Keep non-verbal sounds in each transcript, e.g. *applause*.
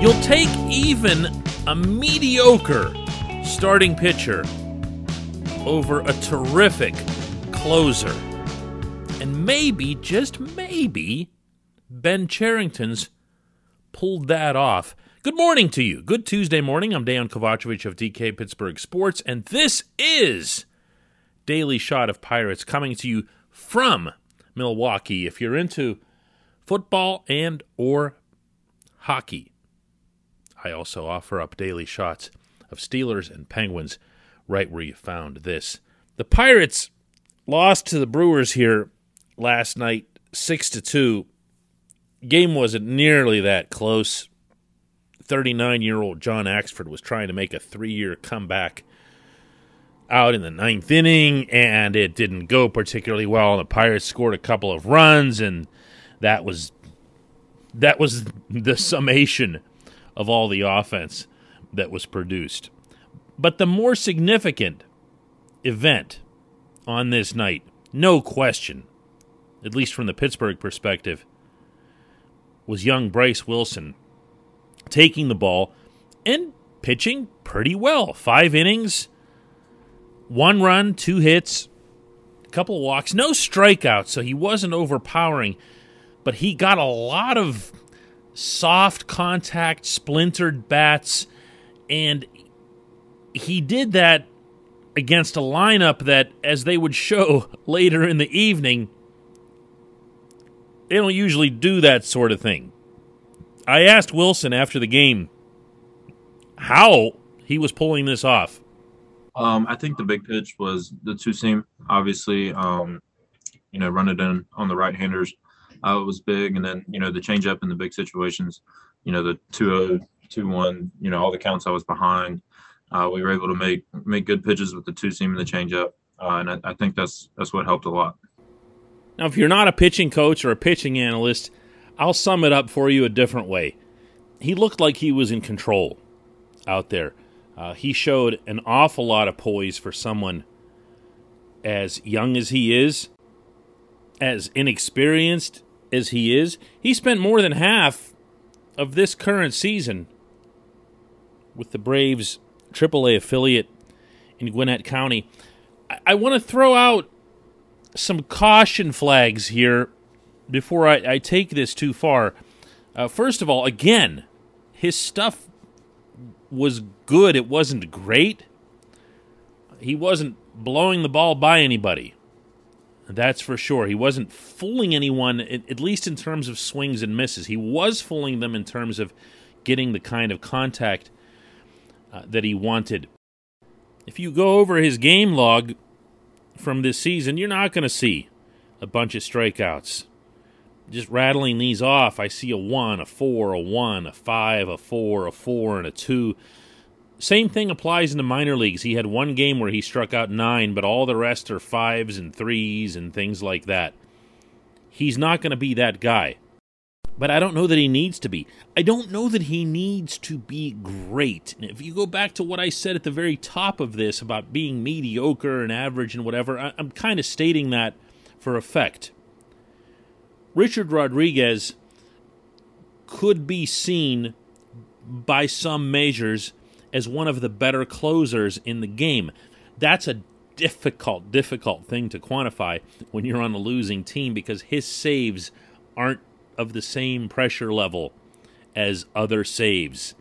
You'll take even a mediocre starting pitcher over a terrific closer. And maybe, just maybe, Ben Cherington's pulled that off. Good morning to you. Good Tuesday morning. I'm Dan Kovacevic of DK Pittsburgh Sports, and this is Daily Shot of Pirates coming to you from Milwaukee. If you're into football and or hockey, I also offer up daily shots of Steelers and Penguins right where you found this. The Pirates lost to the Brewers here last night 6 to 2. Game wasn't nearly that close. 39 year old John Axford was trying to make a three year comeback out in the ninth inning, and it didn't go particularly well. And the Pirates scored a couple of runs, and that was that was the summation of all the offense that was produced. But the more significant event on this night, no question, at least from the Pittsburgh perspective, was young Bryce Wilson taking the ball and pitching pretty well. Five innings, one run, two hits, a couple walks, no strikeouts, so he wasn't overpowering, but he got a lot of soft contact, splintered bats, and he did that against a lineup that, as they would show *laughs* later in the evening, they don't usually do that sort of thing. I asked Wilson after the game how he was pulling this off. Um, I think the big pitch was the two seam. Obviously, um, you know, run it in on the right handers. Uh, was big, and then you know the change up in the big situations. You know the 2-0, 2-1. You know all the counts I was behind. Uh, we were able to make make good pitches with the two seam and the change up, uh, and I, I think that's that's what helped a lot. Now, if you're not a pitching coach or a pitching analyst, I'll sum it up for you a different way. He looked like he was in control out there. Uh, he showed an awful lot of poise for someone as young as he is, as inexperienced as he is. He spent more than half of this current season with the Braves AAA affiliate in Gwinnett County. I, I want to throw out some caution flags here before I, I take this too far. Uh, first of all, again, his stuff was good. It wasn't great. He wasn't blowing the ball by anybody. That's for sure. He wasn't fooling anyone, at least in terms of swings and misses. He was fooling them in terms of getting the kind of contact uh, that he wanted. If you go over his game log from this season, you're not going to see a bunch of strikeouts. Just rattling these off, I see a 1, a 4, a 1, a 5, a 4, a 4, and a 2. Same thing applies in the minor leagues. He had one game where he struck out 9, but all the rest are 5s and 3s and things like that. He's not going to be that guy. But I don't know that he needs to be. I don't know that he needs to be great. And if you go back to what I said at the very top of this about being mediocre and average and whatever, I'm kind of stating that for effect. Richard Rodriguez could be seen by some measures as one of the better closers in the game. That's a difficult, difficult thing to quantify when you're on a losing team because his saves aren't of the same pressure level as other saves.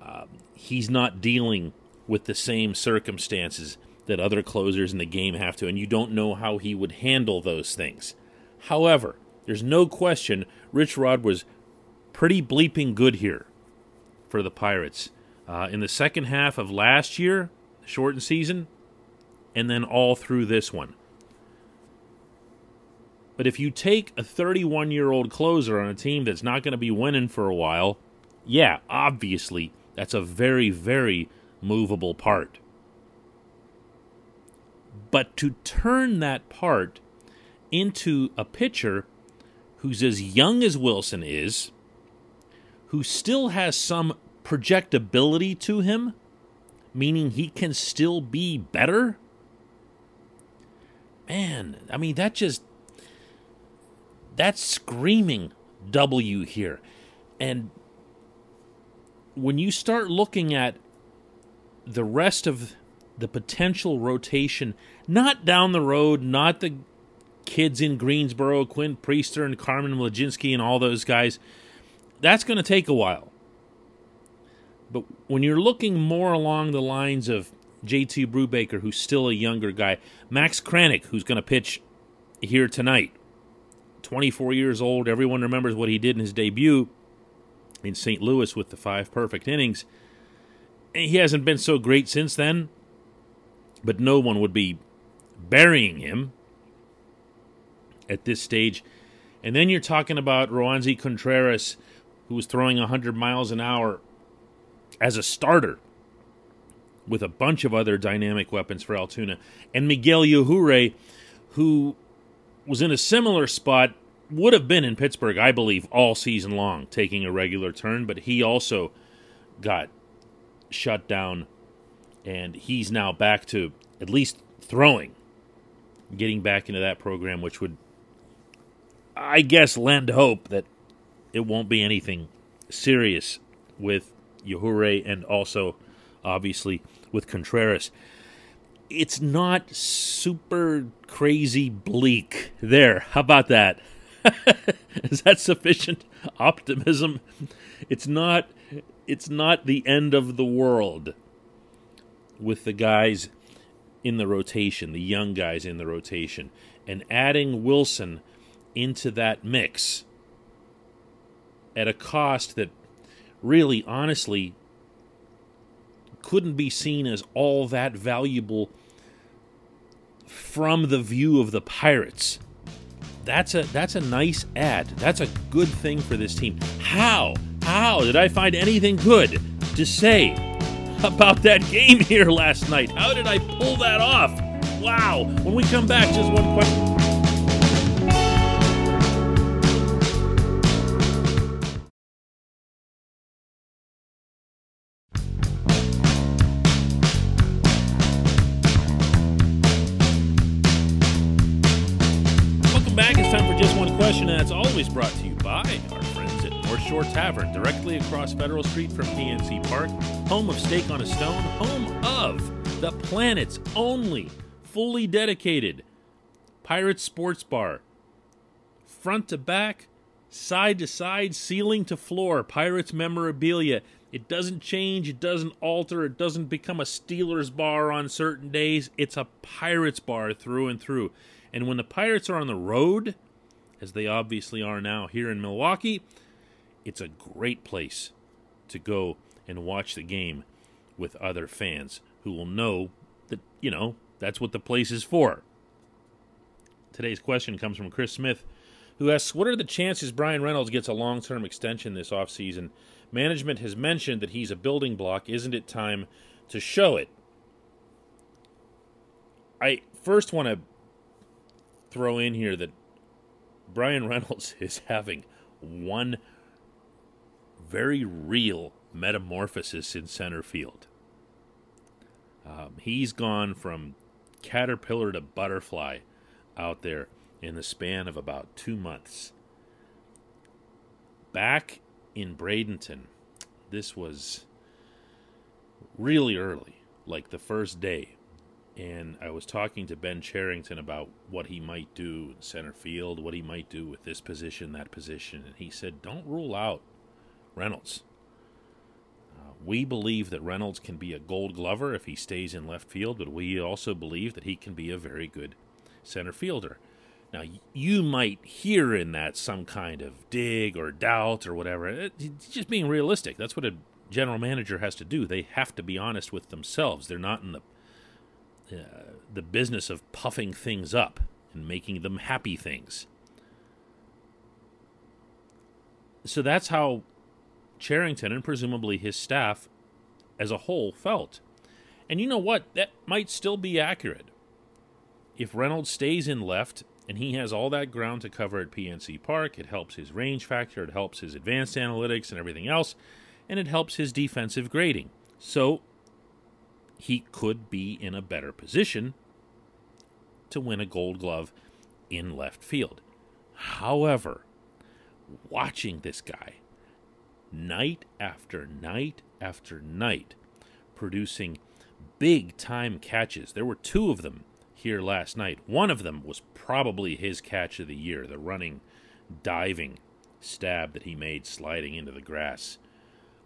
Uh, he's not dealing with the same circumstances that other closers in the game have to, and you don't know how he would handle those things. However, there's no question Rich Rod was pretty bleeping good here for the Pirates. Uh, in the second half of last year, shortened season, and then all through this one. But if you take a 31 year old closer on a team that's not going to be winning for a while, yeah, obviously, that's a very, very movable part. But to turn that part into a pitcher who's as young as Wilson is, who still has some projectability to him, meaning he can still be better. Man, I mean, that just that's screaming W here. And when you start looking at the rest of the potential rotation, not down the road, not the kids in Greensboro, Quinn Priester and Carmen Mlodzinski and all those guys, that's going to take a while. But when you're looking more along the lines of JT Brubaker, who's still a younger guy, Max Kranick, who's going to pitch here tonight, 24 years old, everyone remembers what he did in his debut in St. Louis with the five perfect innings. He hasn't been so great since then, but no one would be burying him at this stage. And then you're talking about Roansy Contreras, who was throwing 100 miles an hour as a starter with a bunch of other dynamic weapons for Altoona. And Miguel Yajure, who was in a similar spot, would have been in Pittsburgh, I believe, all season long, taking a regular turn, but he also got shut down, and he's now back to at least throwing, getting back into that program, which would, I guess, lend hope that it won't be anything serious with Yajure and also, obviously, with Contreras. It's not super crazy bleak. There, how about that? *laughs* Is that sufficient optimism? It's not it's not the end of the world with the guys in the rotation, the young guys in the rotation, and adding Wilson into that mix at a cost that really, honestly, couldn't be seen as all that valuable from the view of the Pirates. That's a that's a nice add. That's a good thing for this team. How? How did I find anything good to say about that game *laughs* here last night? How did I pull that off? Wow. When we come back, just one question. Brought to you by our friends at North Shore Tavern, directly across Federal Street from PNC Park, home of Steak on a Stone, home of the planet's only fully dedicated Pirate Sports Bar. Front to back, side to side, ceiling to floor, Pirates memorabilia. It doesn't change, it doesn't alter, it doesn't become a Steelers bar on certain days. It's a Pirates bar through and through. And when the Pirates are on the road, as they obviously are now here in Milwaukee, it's a great place to go and watch the game with other fans who will know that, you know, that's what the place is for. Today's question comes from Chris Smith, who asks What are the chances Bryan Reynolds gets a long term extension this offseason? Management has mentioned that he's a building block. Isn't it time to show it? I first want to throw in here that Bryan Reynolds *laughs* is having one very real metamorphosis in center field. Um, he's gone from caterpillar to butterfly out there in the span of about two months. Back in Bradenton, this was really early, like the first day and I was talking to Ben Cherington about what he might do in center field, what he might do with this position, that position, and he said, "Don't rule out Reynolds. Uh, we believe that Reynolds can be a Gold Glover if he stays in left field, but we also believe that he can be a very good center fielder." Now, you might hear in that some kind of dig or doubt or whatever. It's just being realistic. That's what a general manager has to do. They have to be honest with themselves. They're not in the uh, the business of puffing things up and making them happy things. So that's how Cherington and presumably his staff as a whole felt. And you know what? That might still be accurate. If Reynolds stays in left and he has all that ground to cover at PNC Park, it helps his range factor, it helps his advanced analytics and everything else, and it helps his defensive grading. So he could be in a better position to win a gold glove in left field. However, watching this guy, night after night after night, producing big time catches. There were two of them here last night. One of them was probably his catch of the year, the running, diving stab that he made sliding into the grass,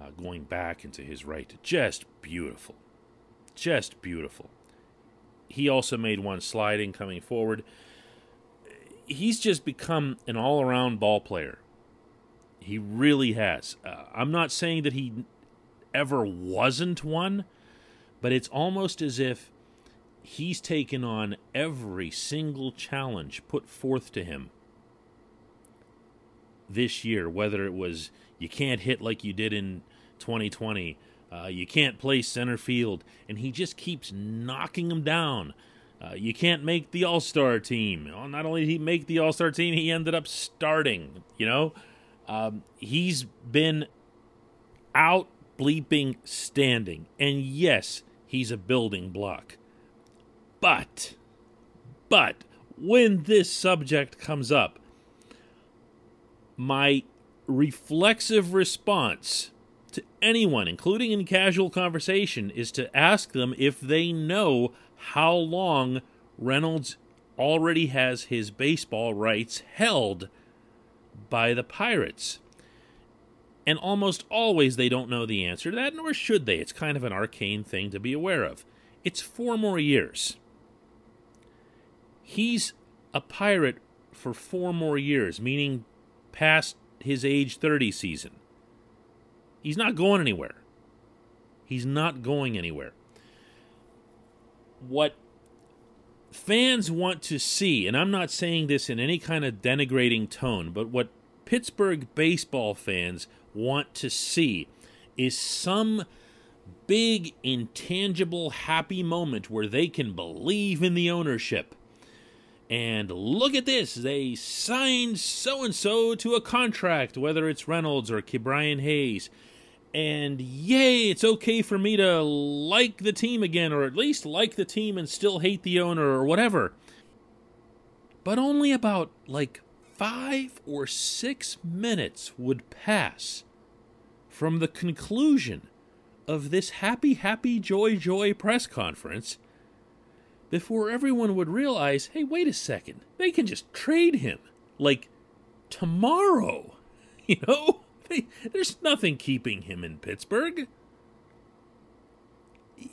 uh, going back into his right. Just beautiful. Just beautiful. He also made one sliding coming forward. He's just become an all around ball player. He really has. Uh, I'm not saying that he ever wasn't one, but it's almost as if he's taken on every single challenge put forth to him this year, whether it was you can't hit like you did in 2020, uh, you can't play center field, and he just keeps knocking them down. Uh, you can't make the All Star team. Well, not only did he make the All Star team, he ended up starting. You know, um, he's been out bleeping standing, and yes, he's a building block. But, but when this subject comes up, my reflexive response to anyone, including in casual conversation, is to ask them if they know how long Reynolds already has his baseball rights held by the Pirates. And almost always they don't know the answer to that, nor should they. It's kind of an arcane thing to be aware of. It's four more years. He's a pirate for four more years, meaning past his age 30 season. He's not going anywhere. He's not going anywhere. What fans want to see, and I'm not saying this in any kind of denigrating tone, but what Pittsburgh baseball fans want to see is some big, intangible, happy moment where they can believe in the ownership and look at this, they signed so and so to a contract, whether it's Reynolds or Ke'Bryan Hayes. And yay, it's okay for me to like the team again, or at least like the team and still hate the owner, or whatever. But only about like five or six minutes would pass from the conclusion of this happy, happy, joy, joy press conference before everyone would realize hey, wait a second, they can just trade him like tomorrow. *laughs* You know, there's nothing keeping him in Pittsburgh.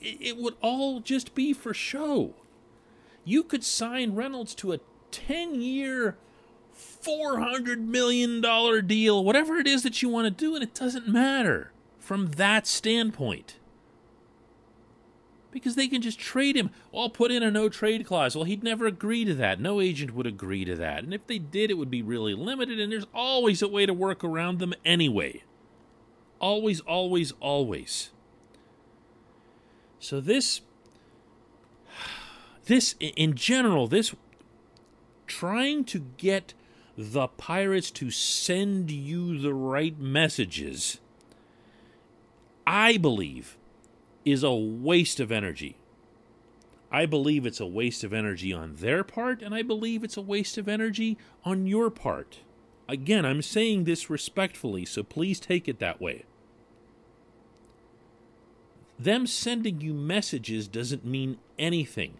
It, would all just be for show. You could sign Reynolds to a 10 year, $400 million deal, whatever it is that you want to do, and it doesn't matter from that standpoint because they can just trade him. I'll put in a no trade clause. Well, he'd never agree to that. No agent would agree to that. And if they did, it would be really limited, and there's always a way to work around them anyway. Always, always, always. So this this in general, this trying to get the pirates to send you the right messages, I believe is a waste of energy. I believe it's a waste of energy on their part, and I believe it's a waste of energy on your part. Again, I'm saying this respectfully, so please take it that way. Them sending you messages doesn't mean anything.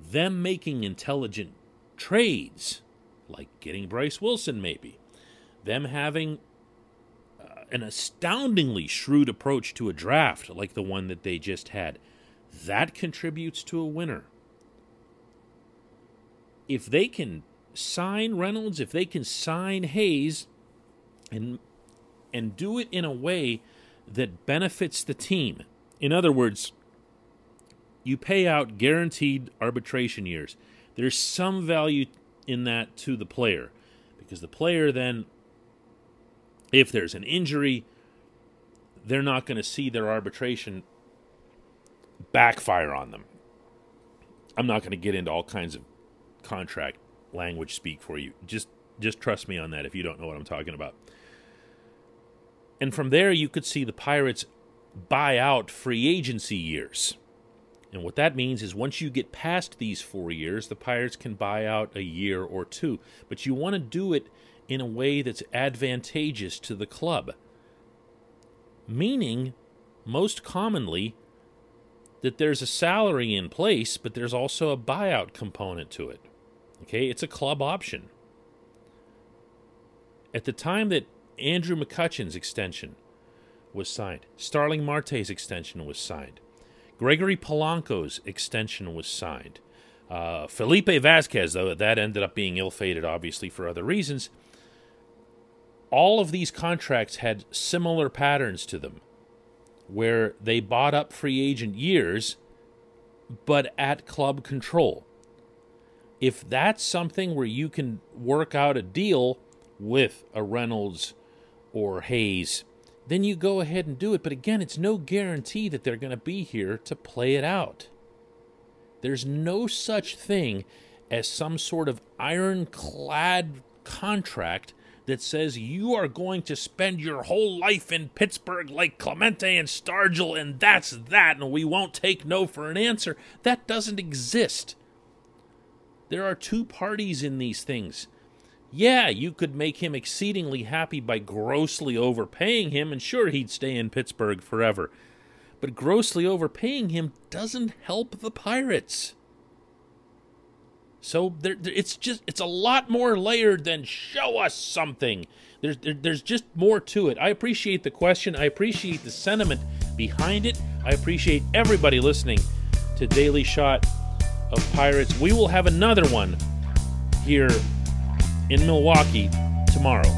Them making intelligent trades, like getting Bryce Wilson, maybe. Them having an astoundingly shrewd approach to a draft like the one that they just had. That contributes to a winner. If they can sign Reynolds, if they can sign Hayes and and do it in a way that benefits the team. In other words, you pay out guaranteed arbitration years. There's some value in that to the player because the player then if there's an injury, they're not going to see their arbitration backfire on them. I'm not going to get into all kinds of contract language speak for you. Just just trust me on that if you don't know what I'm talking about. And from there you could see the Pirates buy out free agency years. And what that means is once you get past these 4 years, the Pirates can buy out a year or two, but you want to do it in a way that's advantageous to the club. meaning most commonly that there's a salary in place, but there's also a buyout component to it. Okay, it's a club option. At the time that Andrew McCutchen's extension was signed, Starling Marte's extension was signed, Gregory Polanco's extension was signed. Uh, Felipe Vasquez, though, that ended up being ill fated, obviously, for other reasons. All of these contracts had similar patterns to them where they bought up free agent years, but at club control. If that's something where you can work out a deal with a Reynolds or Hayes, then you go ahead and do it. But again, it's no guarantee that they're going to be here to play it out. There's no such thing as some sort of ironclad contract that says you are going to spend your whole life in Pittsburgh like Clemente and Stargell, and that's that, and we won't take no for an answer. That doesn't exist. There are two parties in these things. Yeah, you could make him exceedingly happy by grossly overpaying him, and sure, he'd stay in Pittsburgh forever. But grossly overpaying him doesn't help the Pirates. So there, it's just it's a lot more layered than show us something. There's there, there's just more to it. I appreciate the question. I appreciate the sentiment behind it. I appreciate everybody listening to Daily Shot of Pirates. We will have another one here in Milwaukee tomorrow.